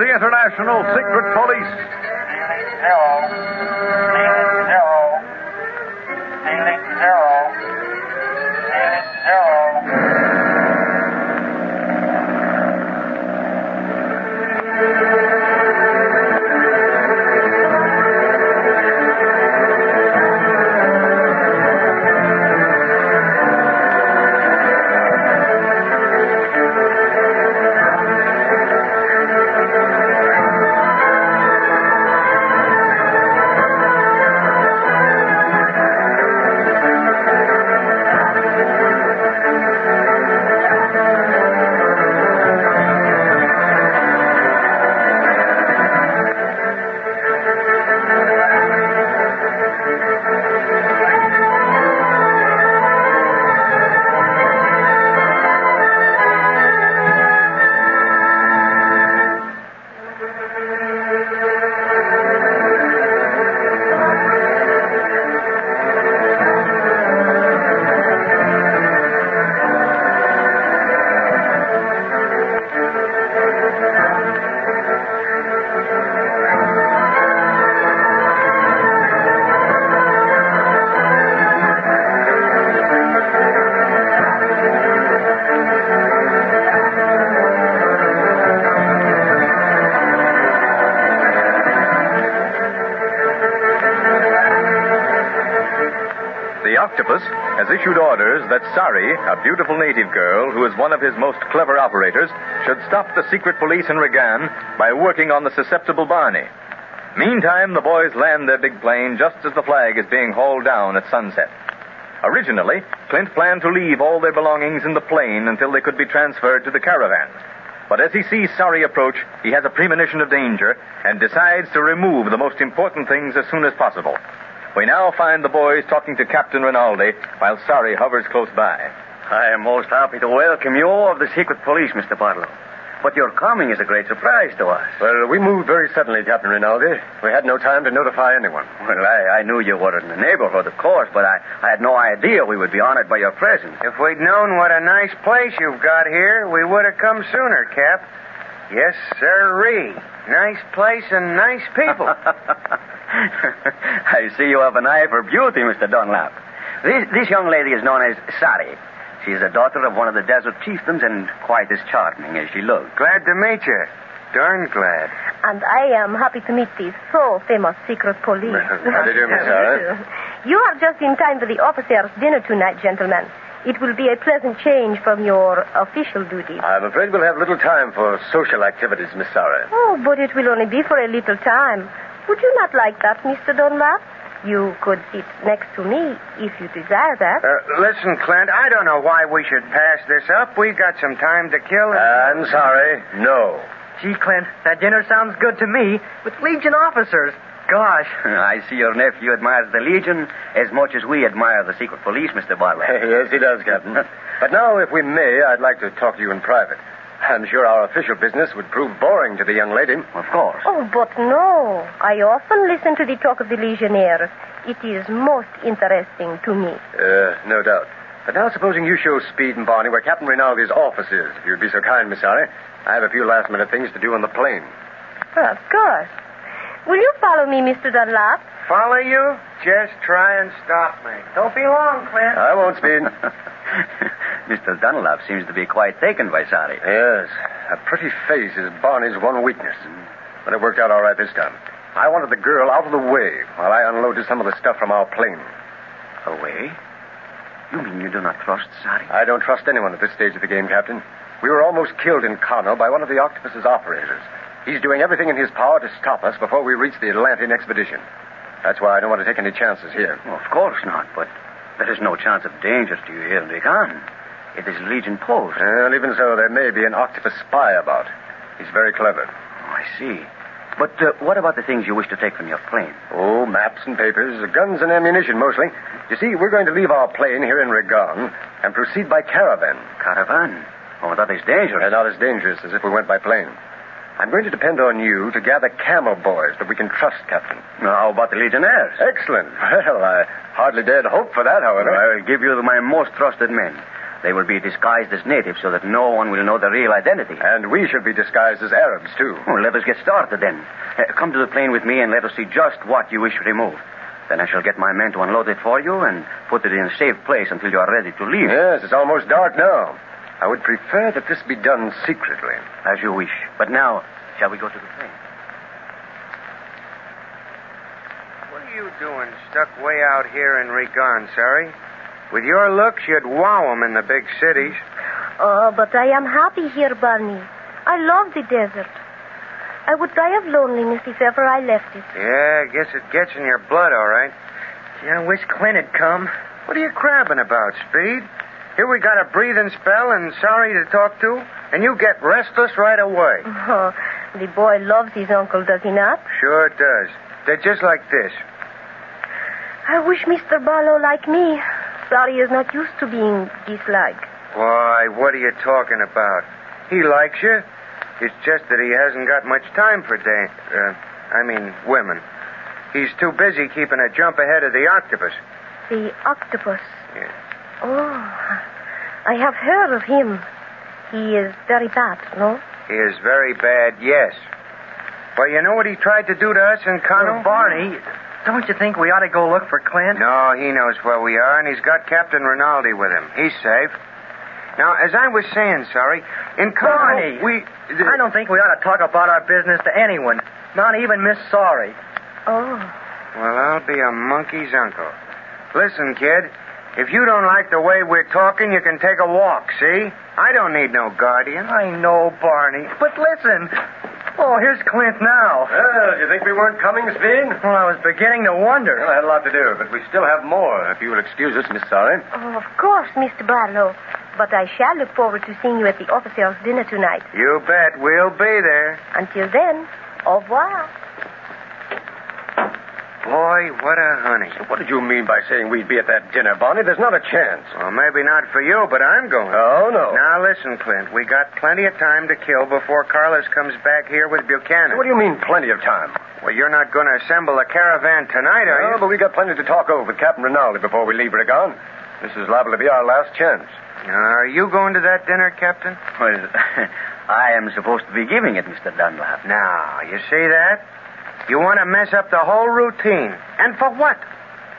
the International Secret Police. Octopus has issued orders that Sari, a beautiful native girl who is one of his most clever operators, should stop the secret police in Regan by working on the susceptible Barney. Meantime, the boys land their big plane just as the flag is being hauled down at sunset. Originally, Clint planned to leave all their belongings in the plane until they could be transferred to the caravan. But as he sees Sari approach, he has a premonition of danger and decides to remove the most important things as soon as possible. We now find the boys talking to Captain Rinaldi while Sari hovers close by. I am most happy to welcome you of the secret police, Mr. Barlow. But your coming is a great surprise to us. Well, we moved very suddenly, Captain Rinaldi. We had no time to notify anyone. Well, I, I knew you were in the neighborhood, of course, but I, I had no idea we would be honored by your presence. If we'd known what a nice place you've got here, we would have come sooner, Cap. Yes, sirree. Nice place and nice people. I see you have an eye for beauty, Mr. Dunlap. This, this young lady is known as Sari. She is the daughter of one of the desert chieftains and quite as charming as she looks. glad to meet you. Darn glad. And I am happy to meet the so famous secret police. How do you do, Miss Sari? You are just in time for the officers' dinner tonight, gentlemen. It will be a pleasant change from your official duties. I'm afraid we'll have little time for social activities, Miss Sari. Oh, but it will only be for a little time. Would you not like that, Mr. Dunlap? You could sit next to me if you desire that. Uh, listen, Clint, I don't know why we should pass this up. We've got some time to kill. and- I'm sorry. No. Gee, Clint, that dinner sounds good to me. With Legion officers. Gosh. I see your nephew admires the Legion as much as we admire the secret police, Mr. Barlow. yes, he does, Captain. but now, if we may, I'd like to talk to you in private. I'm sure our official business would prove boring to the young lady. Of course. Oh, but no. I often listen to the talk of the Legionnaires. It is most interesting to me. Uh, no doubt. But now, supposing you show Speed and Barney where Captain Rinaldi's office is, if you'd be so kind, Miss Sari. I have a few last minute things to do on the plane. Of course. Will you follow me, Mr. Dunlap? Follow you? Just try and stop me. Don't be long, Clint. I won't, Speed. Mr. Dunlap seems to be quite taken by Sari. yes, a pretty face is Barney's one weakness. But it worked out all right this time. I wanted the girl out of the way while I unloaded some of the stuff from our plane. Away? You mean you do not trust Sari? I don't trust anyone at this stage of the game, Captain. We were almost killed in Kano by one of the Octopus's operators. He's doing everything in his power to stop us before we reach the Atlantean expedition. That's why I don't want to take any chances here. Well, of course not, but there is no chance of danger to you here in Regan. It is Legion post. Well, even so, there may be an octopus spy about. He's very clever. Oh, I see. But uh, what about the things you wish to take from your plane? Oh, maps and papers, guns and ammunition mostly. You see, we're going to leave our plane here in Regan and proceed by caravan. Caravan. Oh, that is dangerous. And not as dangerous as if we went by plane. I'm going to depend on you to gather camel boys that we can trust, Captain. Now, how about the Legionnaires? Excellent. Well, I hardly dared hope for that, however. I will give you my most trusted men. They will be disguised as natives so that no one will know their real identity. And we should be disguised as Arabs, too. Well, let us get started then. Uh, come to the plane with me and let us see just what you wish removed. Then I shall get my men to unload it for you and put it in a safe place until you are ready to leave. Yes, it's almost dark now. I would prefer that this be done secretly. As you wish. But now, shall we go to the plane? What are you doing stuck way out here in Regan, Sari? With your looks, you'd wow 'em in the big cities. Oh, but I am happy here, Barney. I love the desert. I would die of loneliness if ever I left it. Yeah, I guess it gets in your blood, all right. Gee, I wish Clint had come. What are you crabbing about, Speed? Here we got a breathing spell and Sari to talk to, and you get restless right away. Oh, the boy loves his uncle, does he not? Sure does. They're just like this. I wish Mr. Barlow liked me. Sari is not used to being disliked. Why, what are you talking about? He likes you. It's just that he hasn't got much time for da- uh, I mean, women. He's too busy keeping a jump ahead of the octopus. The octopus. Yeah. Oh, I have heard of him. He is very bad, no? He is very bad, yes. Well, you know what he tried to do to us in Connell? Barney, don't you think we ought to go look for Clint? No, he knows where we are, and he's got Captain Rinaldi with him. He's safe. Now, as I was saying, Sari, in Barney, Connell, we. I don't think we ought to talk about our business to anyone, not even Miss Sari. Oh. Well, I'll be a monkey's uncle. Listen, kid, if you don't like the way we're talking, you can take a walk, see? I don't need no guardian. I know, Barney, but listen. Oh, here's Clint now. Well, you think we weren't coming, Speed? Well, oh, I was beginning to wonder. Well, I had a lot to do, but we still have more, if you will excuse us, Miss Sari. Oh, of course, Mr. Barlow. But I shall look forward to seeing you at the officers' dinner tonight. You bet. We'll be there. Until then, au revoir. Boy, what a honey. What did you mean by saying we'd be at that dinner, Barney? There's not a chance. Well, maybe not for you, but I'm going. Oh, no. Now, listen, Clint. We got plenty of time to kill before Carlos comes back here with Buchanan. What do you mean, plenty of time? Well, you're not going to assemble a caravan tonight, are No, you? but we got plenty to talk over with Captain Rinaldi before we leave Regan. This is liable to be our last chance. Are you going to that dinner, Captain? Well, I am supposed to be giving it, Mr. Dunlap. Now, you see that? You want to mess up the whole routine. And for what?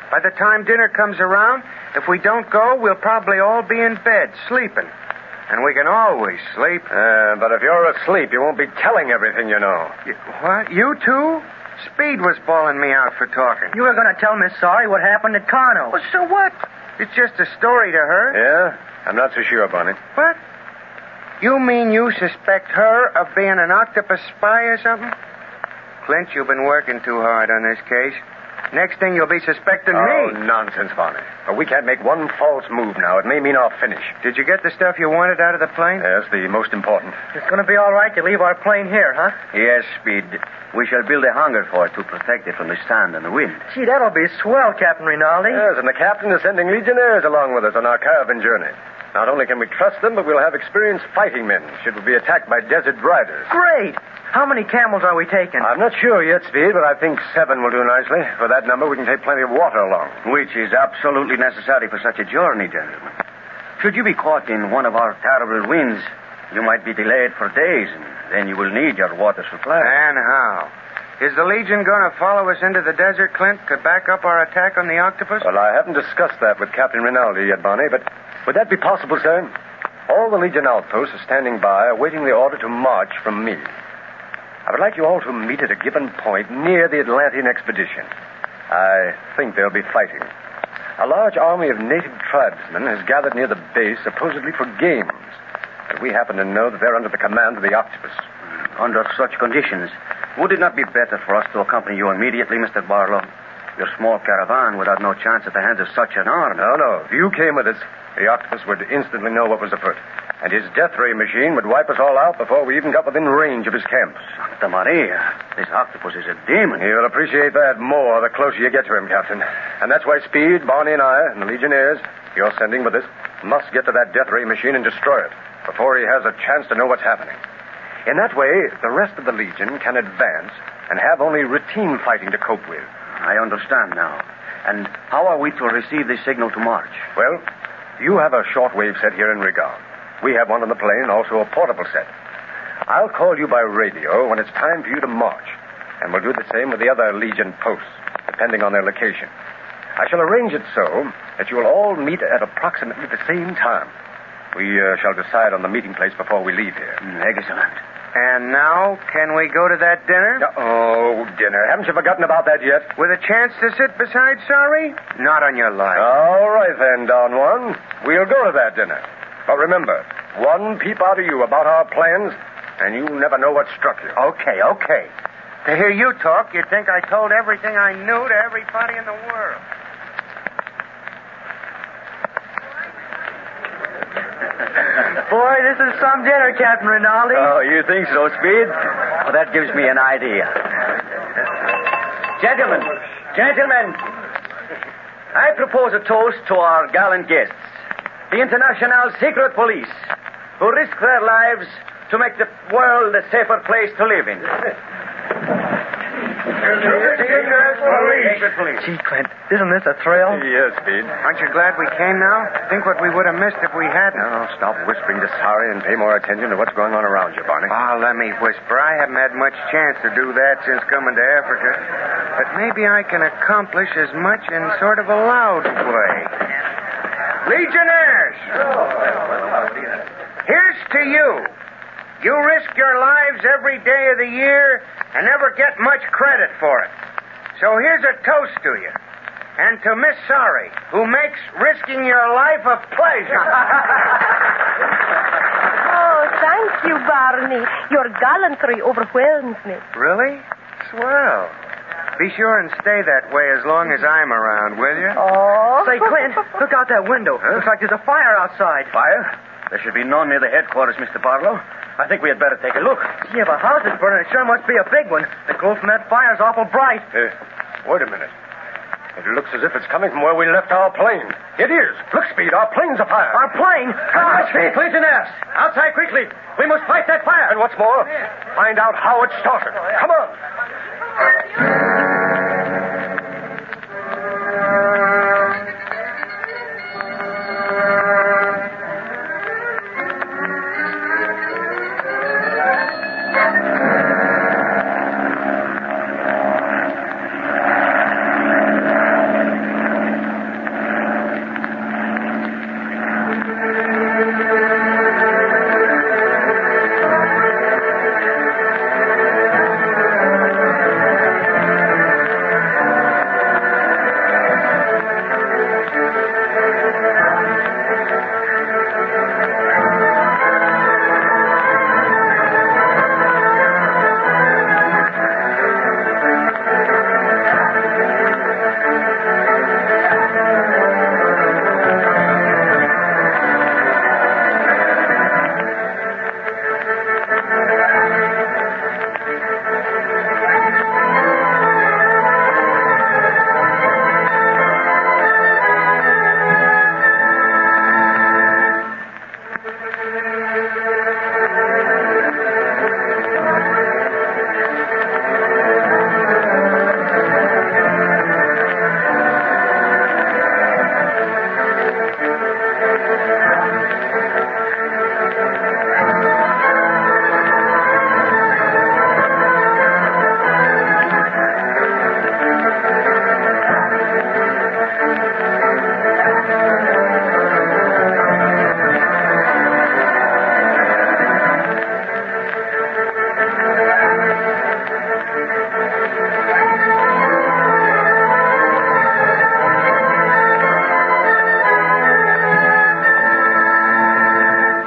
By the time dinner comes around, if we don't go, we'll probably all be in bed, sleeping. And we can always sleep. Uh, but if you're asleep, you won't be telling everything you know. You, what? You too? Speed was bawling me out for talking. You were going to tell Miss Sari what happened at Kano. Well, so what? It's just a story to her. Yeah? I'm not so sure, Barney. What? You mean you suspect her of being an octopus spy or something? Clint, you've been working too hard on this case. Next thing you'll be suspecting me. Oh, me. nonsense, Barney. But we can't make one false move now. It may mean our finish. Did you get the stuff you wanted out of the plane? Yes, the most important. It's going to be all right to leave our plane here, huh? Yes, Speed. We shall build a hangar for it to protect it from the sand and the wind. Gee, that'll be swell, Captain Rinaldi. Yes, and the captain is sending legionnaires along with us on our caravan journey. Not only can we trust them, but we'll have experienced fighting men should we be attacked by desert riders. Great. How many camels are we taking? I'm not sure yet, Speed, but I think seven will do nicely. For that number, we can take plenty of water along. Which is absolutely necessary for such a journey, gentlemen. Should you be caught in one of our terrible winds, you might be delayed for days, and then you will need your water supply. And how? Is the Legion going to follow us into the desert, Clint, to back up our attack on the octopus? Well, I haven't discussed that with Captain Rinaldi yet, Barney, but would that be possible, sir? All the Legion outposts are standing by, awaiting the order to march from me. I would like you all to meet at a given point near the Atlantean expedition. I think they'll be fighting. A large army of native tribesmen has gathered near the base, supposedly for games. And we happen to know that they're under the command of the octopus. Under such conditions, would it not be better for us to accompany you immediately, Mr. Barlow? Your small caravan would have no chance at the hands of such an army. No, no. If you came with us, the octopus would instantly know what was afoot. And his death ray machine would wipe us all out before we even got within range of his camps. Santa Maria, this octopus is a demon. You'll appreciate that more the closer you get to him, Captain. And that's why Speed, Barney, and I, and the Legionnaires you're sending with us, must get to that death ray machine and destroy it before he has a chance to know what's happening. In that way, the rest of the Legion can advance and have only routine fighting to cope with. I understand now. And how are we to receive this signal to march? Well, You have a shortwave set here in Regan. We have one on the plane, also a portable set. I'll call you by radio when it's time for you to march, and we'll do the same with the other Legion posts, depending on their location. I shall arrange it so that you will all meet at approximately the same time. We uh, shall decide on the meeting place before we leave here. Excellent. And now, can we go to that dinner? Oh, dinner. Haven't you forgotten about that yet? With a chance to sit beside Sari? Not on your life. All right, then, Don Juan. We'll go to that dinner. But remember, one peep out of you about our plans, and you never know what struck you. Okay, okay. To hear you talk, you'd think I told everything I knew to everybody in the world. Boy, this is some dinner, Captain Rinaldi. Oh, you think so, Speed? Well, that gives me an idea. Gentlemen, gentlemen, I propose a toast to our gallant guests, the International Secret Police, who risk their lives to make the world a safer place to live in. Secret Police. Gee, Clint, isn't this a thrill? Yes, Speed. Aren't you glad we came now? Think what we would have missed if we hadn't. Now, stop whispering to Sari and pay more attention to what's going on around you, Barney. Oh, let me whisper. I haven't had much chance to do that since coming to Africa. But maybe I can accomplish as much in sort of a loud way. Legionnaires! Here's to you. You risk your lives every day of the year and never get much credit for it. So here's a toast to you. And to Miss Sari, who makes risking your life a pleasure. Oh, thank you, Barney. Your gallantry overwhelms me. really? Swell. Be sure and stay that way as long as I'm around, will you? Oh. Say, Clint, look out that window. Looks like there's a fire outside. Fire? There should be none near the headquarters, Mr. Barlow. I think we had better take a look. Yeah, but house is burning. It sure must be a big one. The glow from that fire's awful bright. Uh, wait a minute. It looks as if it's coming from where we left our plane. It is. Look, Speed, our plane's afire. Our plane? Come on, Speed, Legionnaires. Outside quickly. We must fight that fire. And what's more, find out how it started. Come on.